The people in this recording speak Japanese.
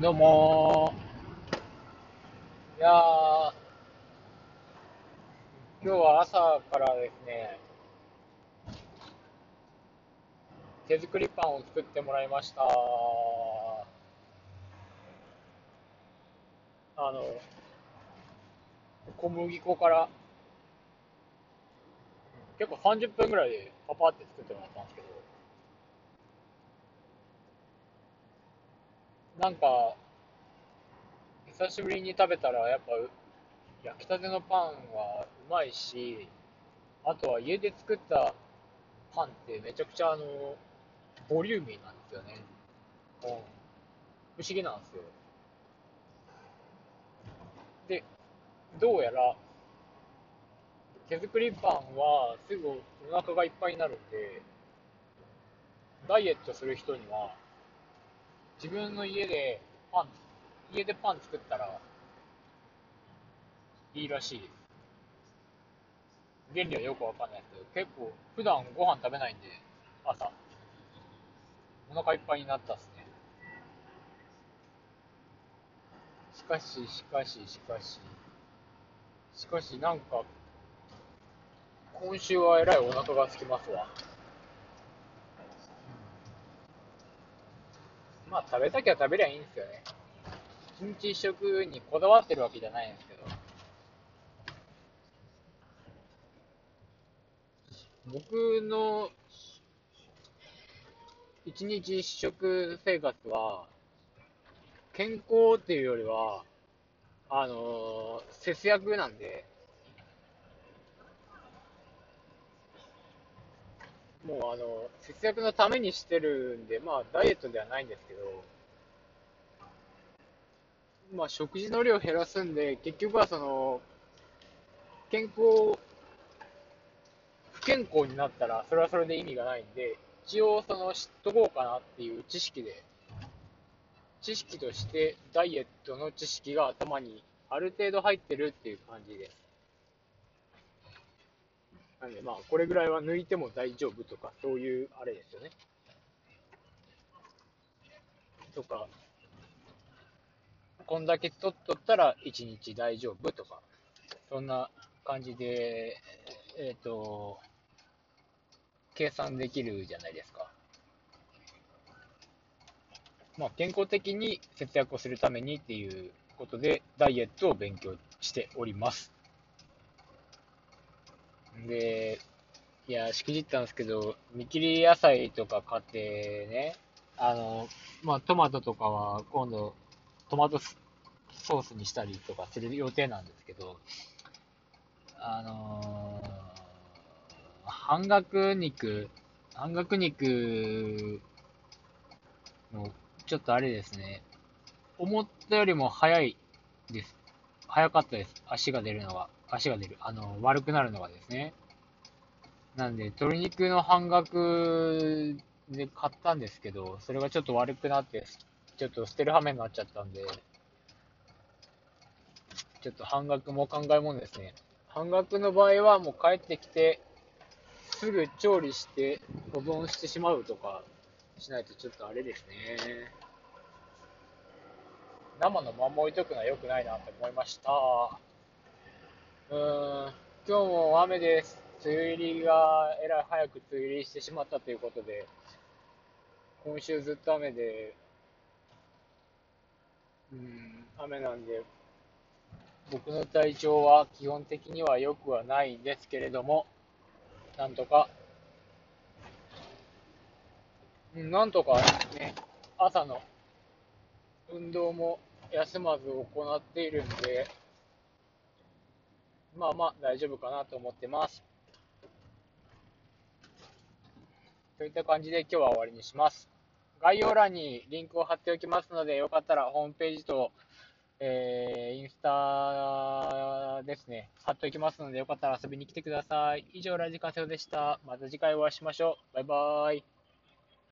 どうもいやー、今日は朝からですね、手作りパンを作ってもらいました。あの、小麦粉から、結構30分ぐらいでパパって作ってもらったんですけど、なんか、久しぶりに食べたら、やっぱ、焼きたてのパンはうまいし、あとは家で作ったパンってめちゃくちゃあの、ボリューミーなんですよね。うん。不思議なんですよ。で、どうやら、手作りパンはすぐお腹がいっぱいになるんで、ダイエットする人には、自分の家でパン、家でパン作ったらいいらしいです。原理はよくわかんないですけど、結構普段ご飯食べないんで、朝、お腹いっぱいになったっすね。しかし、しかし、しかし、しかしなんか、今週はえらいお腹が空きますわ。まあ食べたきゃ食べりゃいいんですよね。一日一食にこだわってるわけじゃないんですけど、僕の一日一食生活は、健康っていうよりは、あのー節約なんで、もうあの、節約のためにしてるんで、まあダイエットではないんですけど、まあ食事の量を減らすんで、結局はその、健康、不健康になったら、それはそれで意味がないんで、一応その知っとこうかなっていう知識で、知識としてダイエットの知識が頭にある程度入ってるっていう感じです。なんでまあ、これぐらいは抜いても大丈夫とか、そういうあれですよね。とか、こんだけ取っとったら1日大丈夫とか、そんな感じで、えっ、と、計算できるじゃないですか。まあ、健康的に節約をするためにっていうことで、ダイエットを勉強しております。で、いや、しくじったんですけど、見切り野菜とか買ってね、あの、まあ、トマトとかは今度、トマトソースにしたりとかする予定なんですけど、あのー半額肉、半額肉の、ちょっとあれですね、思ったよりも早いです。早かったです。足が出るのが、足が出る。あの、悪くなるのがですね。なんで、鶏肉の半額で買ったんですけど、それがちょっと悪くなって、ちょっと捨てる羽目になっちゃったんで、ちょっと半額も考えもんですね。半額の場合はもう帰ってきて、すぐ調理して保存してしまうとかしないとちょっとあれですね。生のまま置いとくのは良くないなって思いました。今日も雨です。梅雨入りがえらい早く梅雨入りしてしまったということで、今週ずっと雨で、うん、雨なんで、僕の体調は基本的には良くはないんですけれども、なんとか、うんなんとかね、朝の運動も休まず行っているんで、まあまあ大丈夫かなと思ってます。といった感じで今日は終わりにします。概要欄にリンクを貼っておきますので、よかったらホームページと、えー、インスタですね、貼っておきますので、よかったら遊びに来てください。以上、ラジカセオでした。また次回お会いしましょう。バイバーイ。